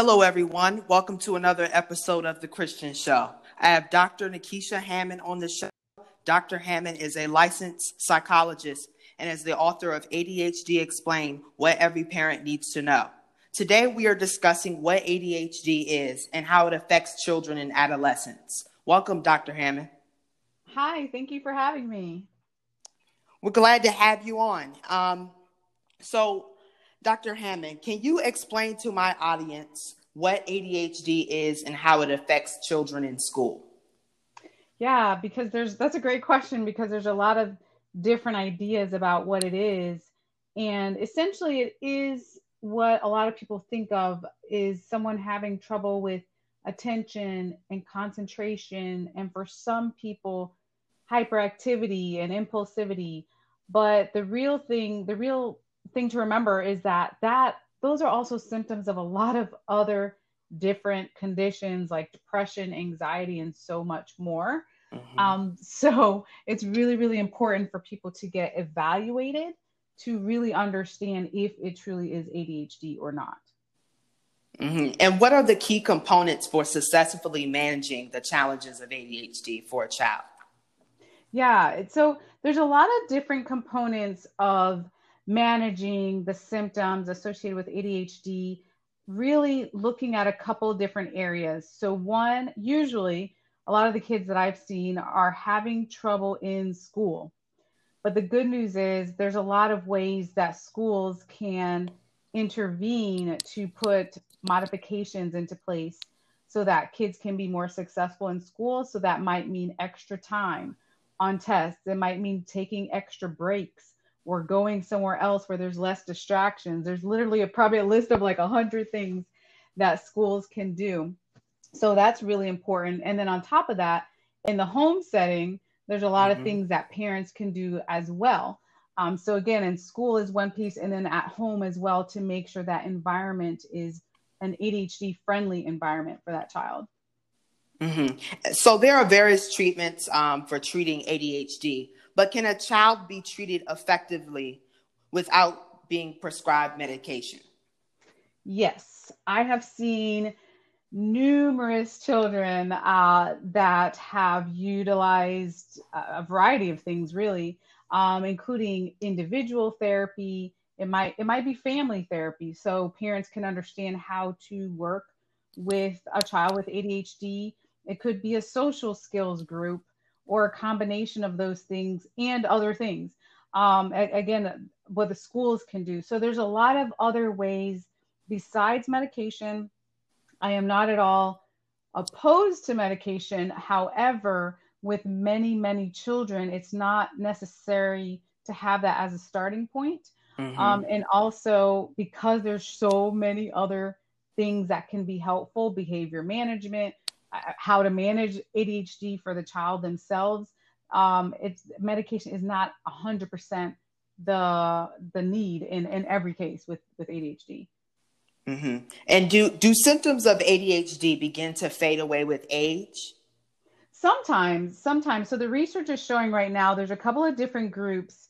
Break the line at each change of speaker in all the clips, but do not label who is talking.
Hello, everyone. Welcome to another episode of The Christian Show. I have Dr. Nekeshia Hammond on the show. Dr. Hammond is a licensed psychologist and is the author of ADHD Explained What Every Parent Needs to Know. Today, we are discussing what ADHD is and how it affects children and adolescents. Welcome, Dr. Hammond.
Hi, thank you for having me.
We're glad to have you on. Um, so, Dr. Hammond, can you explain to my audience what ADHD is and how it affects children in school?
Yeah, because there's that's a great question because there's a lot of different ideas about what it is. And essentially it is what a lot of people think of is someone having trouble with attention and concentration and for some people hyperactivity and impulsivity but the real thing the real thing to remember is that that those are also symptoms of a lot of other different conditions like depression, anxiety, and so much more. Mm-hmm. Um, so it's really, really important for people to get evaluated to really understand if it truly is ADHD or not.
Mm-hmm. And what are the key components for successfully managing the challenges of ADHD for a child?
Yeah, so there's a lot of different components of managing the symptoms associated with ADHD, really looking at a couple different areas. So, one, usually a lot of the kids that I've seen are having trouble in school. But the good news is there's a lot of ways that schools can intervene to put modifications into place so that kids can be more successful in school. So that might mean extra time on tests, it might mean taking extra breaks or going somewhere else where there's less distractions. There's literally a, probably a list of like a hundred things that schools can do. So that's really important. And then on top of that, in the home setting, there's a lot mm-hmm. of things that parents can do as well. Um, so again, in school is one piece, and then at home as well to make sure that environment is an ADHD friendly environment for that child.
Mm-hmm. So there are various treatments um, for treating ADHD. But can a child be treated effectively without being prescribed medication?
Yes, I have seen numerous children uh, that have utilized a variety of things, really, um, including individual therapy. It might it might be family therapy, so parents can understand how to work with a child with ADHD. It could be a social skills group or a combination of those things and other things. Um, again, what the schools can do. So there's a lot of other ways besides medication. I am not at all opposed to medication. However, with many, many children, it's not necessary to have that as a starting point. Mm-hmm. Um, and also because there's so many other things that can be helpful, behavior management, how to manage ADHD for the child themselves. Um, it's medication is not hundred percent the the need in in every case with with ADHD.
Mm-hmm. And do do symptoms of ADHD begin to fade away with age?
Sometimes, sometimes. So the research is showing right now there's a couple of different groups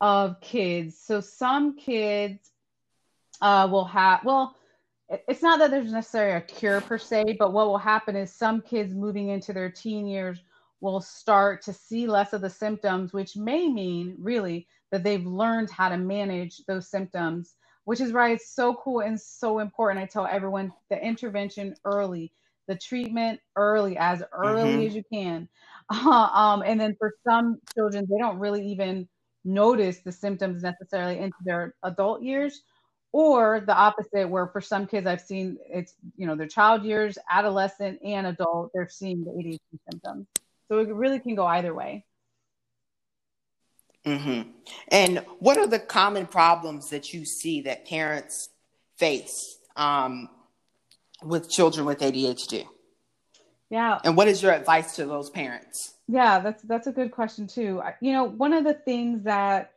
of kids. So some kids uh, will have well it's not that there's necessarily a cure per se, but what will happen is some kids moving into their teen years will start to see less of the symptoms, which may mean really that they've learned how to manage those symptoms, which is why it's so cool and so important. I tell everyone the intervention early, the treatment early, as early mm-hmm. as you can. um, and then for some children, they don't really even notice the symptoms necessarily into their adult years or the opposite where for some kids i've seen it's you know their child years adolescent and adult they're seeing the adhd symptoms. So it really can go either way.
Mm-hmm. and what are the common problems that you see that parents face um, with children with adhd
yeah.
And what is your advice to those parents?
Yeah that's that's a good question too. You know one of the things that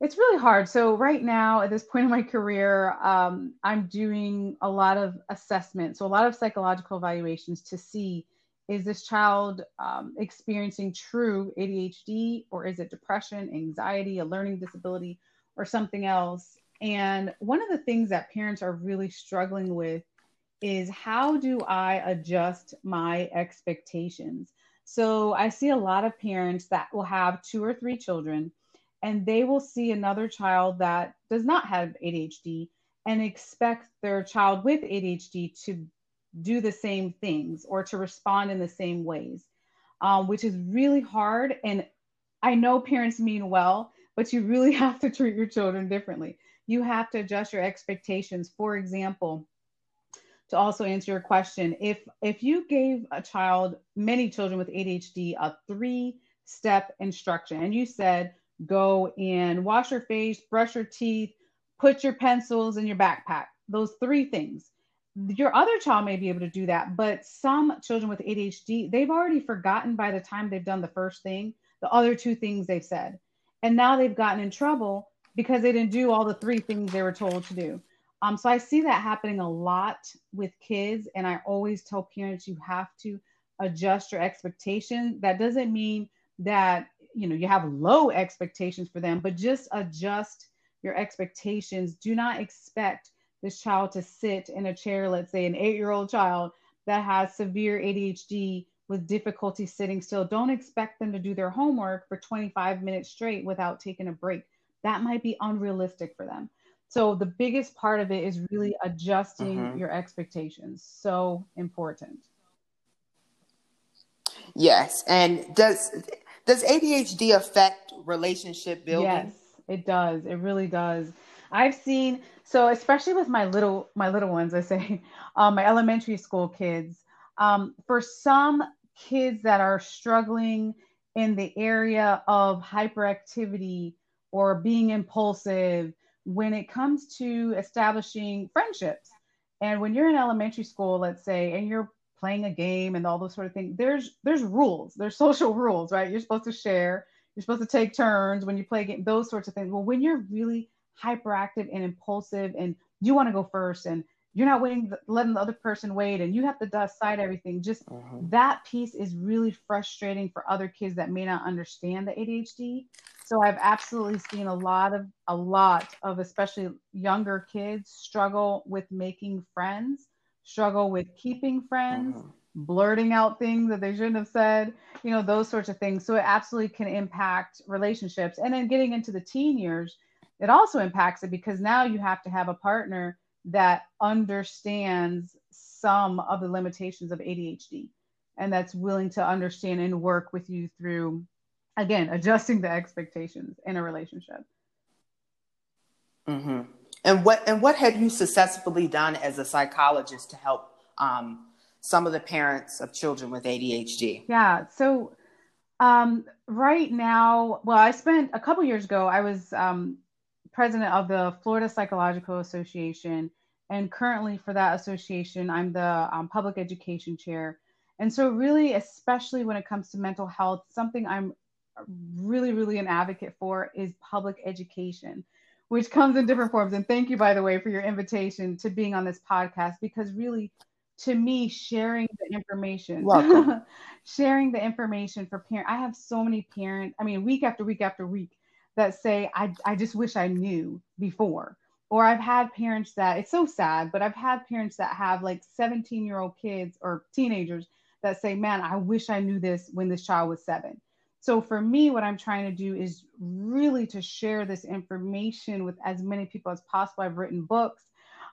it's really hard. So right now, at this point in my career, um, I'm doing a lot of assessment, so a lot of psychological evaluations to see is this child um, experiencing true ADHD or is it depression, anxiety, a learning disability, or something else? And one of the things that parents are really struggling with is how do I adjust my expectations? So I see a lot of parents that will have two or three children and they will see another child that does not have ADHD and expect their child with ADHD to do the same things or to respond in the same ways, um, which is really hard. And I know parents mean well, but you really have to treat your children differently. You have to adjust your expectations. For example, to also answer your question, if if you gave a child, many children with ADHD, a three step instruction, and you said, go and wash your face, brush your teeth, put your pencils in your backpack. Those three things. Your other child may be able to do that, but some children with ADHD, they've already forgotten by the time they've done the first thing, the other two things they've said. And now they've gotten in trouble because they didn't do all the three things they were told to do. Um, so I see that happening a lot with kids. And I always tell parents you have to adjust your expectation. That doesn't mean that you know you have low expectations for them, but just adjust your expectations. Do not expect this child to sit in a chair, let's say an eight year old child that has severe ADHD with difficulty sitting still. Don't expect them to do their homework for 25 minutes straight without taking a break. That might be unrealistic for them. So, the biggest part of it is really adjusting mm-hmm. your expectations. So important.
Yes. And does does ADHD affect relationship building?
Yes it does. It really does. I've seen so especially with my little my little ones, I say, um, my elementary school kids. Um, for some kids that are struggling in the area of hyperactivity or being impulsive, when it comes to establishing friendships, and when you're in elementary school, let's say, and you're playing a game and all those sort of things, there's there's rules, there's social rules, right? You're supposed to share you're supposed to take turns when you play game, those sorts of things. Well, when you're really hyperactive and impulsive and you want to go first and you're not waiting, letting the other person wait and you have to decide everything, just uh-huh. that piece is really frustrating for other kids that may not understand the ADHD. So I've absolutely seen a lot of, a lot of especially younger kids struggle with making friends, struggle with keeping friends. Uh-huh blurting out things that they shouldn't have said, you know, those sorts of things. So it absolutely can impact relationships. And then getting into the teen years, it also impacts it because now you have to have a partner that understands some of the limitations of ADHD and that's willing to understand and work with you through, again, adjusting the expectations in a relationship.
Mm-hmm. And what and what have you successfully done as a psychologist to help um, some of the parents of children with ADHD?
Yeah. So um, right now, well, I spent a couple years ago, I was um, president of the Florida Psychological Association. And currently, for that association, I'm the um, public education chair. And so, really, especially when it comes to mental health, something I'm really, really an advocate for is public education, which comes in different forms. And thank you, by the way, for your invitation to being on this podcast, because really, to me sharing the information sharing the information for parent i have so many parents i mean week after week after week that say I, I just wish i knew before. Or i've had parents that it's so sad but i've had parents that have like 17 year old kids or teenagers that say man i wish i knew this when this child was seven so for me what i'm trying to do is really to share this information with as many people as possible i've written books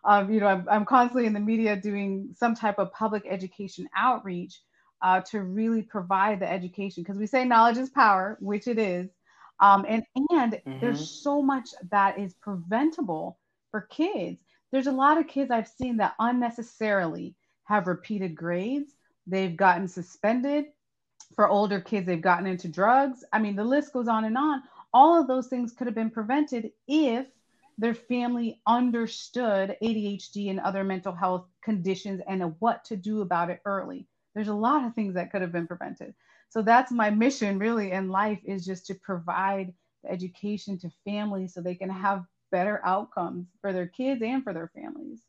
um, you know, I'm, I'm, constantly in the media doing some type of public education outreach uh, to really provide the education because we say knowledge is power, which it is. Um, and and mm-hmm. there's so much that is preventable for kids. There's a lot of kids I've seen that unnecessarily have repeated grades. They've gotten suspended. For older kids, they've gotten into drugs. I mean, the list goes on and on. All of those things could have been prevented if their family understood ADHD and other mental health conditions and what to do about it early. There's a lot of things that could have been prevented. So that's my mission really in life is just to provide the education to families so they can have better outcomes for their kids and for their families.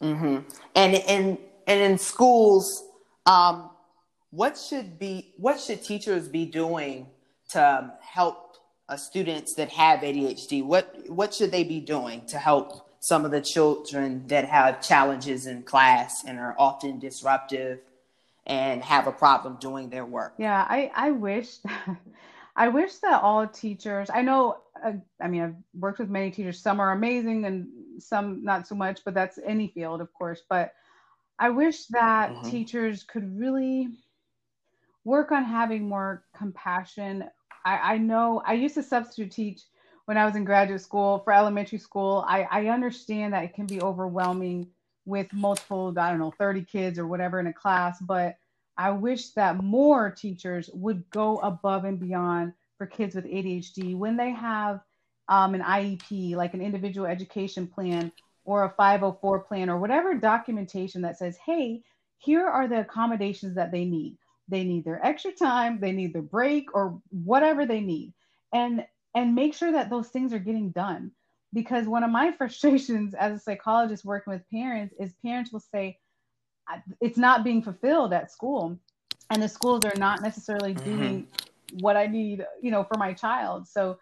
Mm-hmm. And in and in schools, um, what should be what should teachers be doing to help uh, students that have ADHD? What what should they be doing to help some of the children that have challenges in class and are often disruptive and have a problem doing their work.
Yeah, I, I wish I wish that all teachers, I know, uh, I mean, I've worked with many teachers. Some are amazing and some not so much, but that's any field, of course. But I wish that mm-hmm. teachers could really work on having more compassion. I, I know I used to substitute teach when I was in graduate school for elementary school. I, I understand that it can be overwhelming with multiple, I don't know, 30 kids or whatever in a class, but I wish that more teachers would go above and beyond for kids with ADHD when they have um, an IEP, like an individual education plan or a 504 plan or whatever documentation that says, hey, here are the accommodations that they need. They need their extra time, they need their break, or whatever they need. And and make sure that those things are getting done. Because one of my frustrations as a psychologist working with parents is parents will say, it's not being fulfilled at school and the schools are not necessarily mm-hmm. doing what i need you know for my child so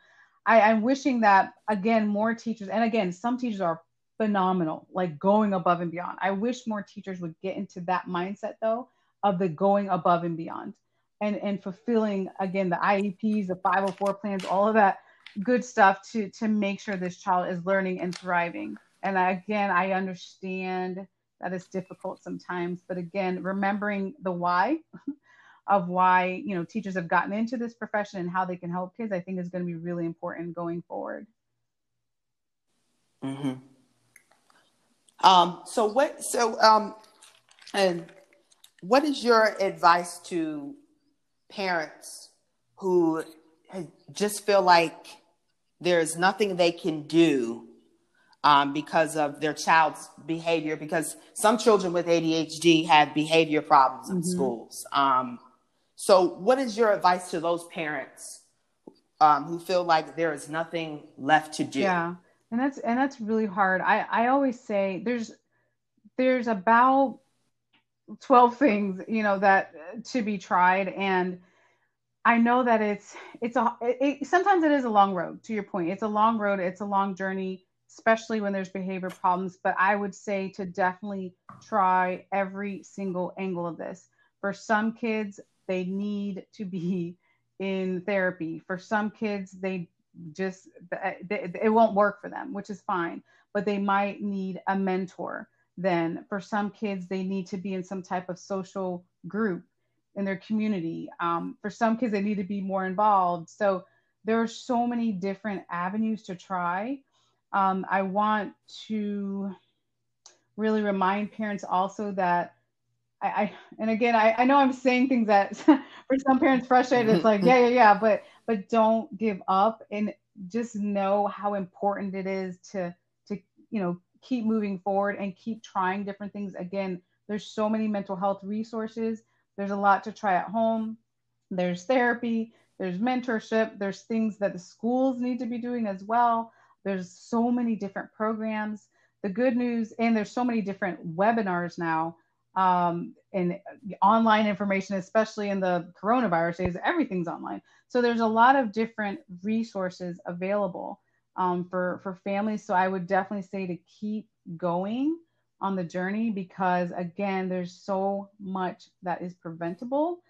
I, i'm wishing that again more teachers and again some teachers are phenomenal like going above and beyond i wish more teachers would get into that mindset though of the going above and beyond and and fulfilling again the ieps the 504 plans all of that good stuff to to make sure this child is learning and thriving and again i understand that is difficult sometimes. But again, remembering the why of why you know teachers have gotten into this profession and how they can help kids, I think is going to be really important going forward.
Hmm. Um. So what? So um. And what is your advice to parents who just feel like there's nothing they can do um, because of their child's behavior. Because some children with ADHD have behavior problems in mm-hmm. schools. Um, so, what is your advice to those parents um, who feel like there is nothing left to do?
Yeah, and that's and that's really hard. I I always say there's there's about 12 things you know that to be tried and i know that it's it's a it, sometimes it is a long road to your point it's a long road it's a long journey especially when there's behavior problems. But I would say to definitely try every single angle of this. For some kids, they need to be in therapy. For some kids, they just it won't work for them, which is fine. But they might need a mentor. Then for some kids, they need to be in some type of social group in their community. Um, for some kids, they need to be more involved. So there are so many different avenues to try um, I want to really remind parents also that I, I and again I, I know I'm saying things that for some parents frustrated it's like yeah yeah yeah but but don't give up and just know how important it is to to you know keep moving forward and keep trying different things. Again there's so many mental health resources. There's a lot to try at home. There's therapy. There's mentorship. There's things that the schools need to be doing as well. There's so many different programs. The good news, and there's so many different webinars now um, and online information, especially in the coronavirus days, everything's online. So there's a lot of different resources available um, for, for families. So I would definitely say to keep going on the journey because, again, there's so much that is preventable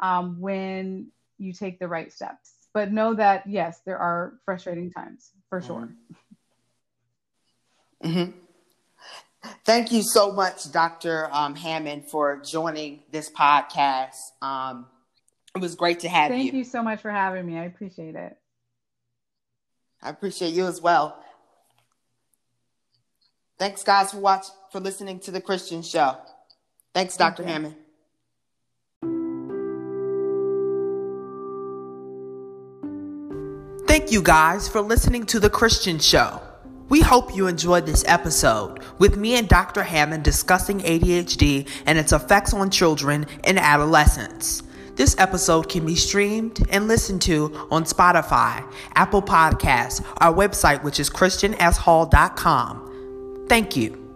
um, when you take the right steps but know that yes, there are frustrating times for sure.
Mm-hmm. Thank you so much, Dr. Um, Hammond, for joining this podcast. Um, it was great to have
Thank
you.
Thank you so much for having me. I appreciate it.
I appreciate you as well. Thanks, guys, for watch for listening to the Christian Show. Thanks, Dr. Thank Hammond. Thank you guys for listening to The Christian Show. We hope you enjoyed this episode with me and Dr. Hammond discussing ADHD and its effects on children and adolescents. This episode can be streamed and listened to on Spotify, Apple Podcasts, our website, which is ChristianSHall.com. Thank you.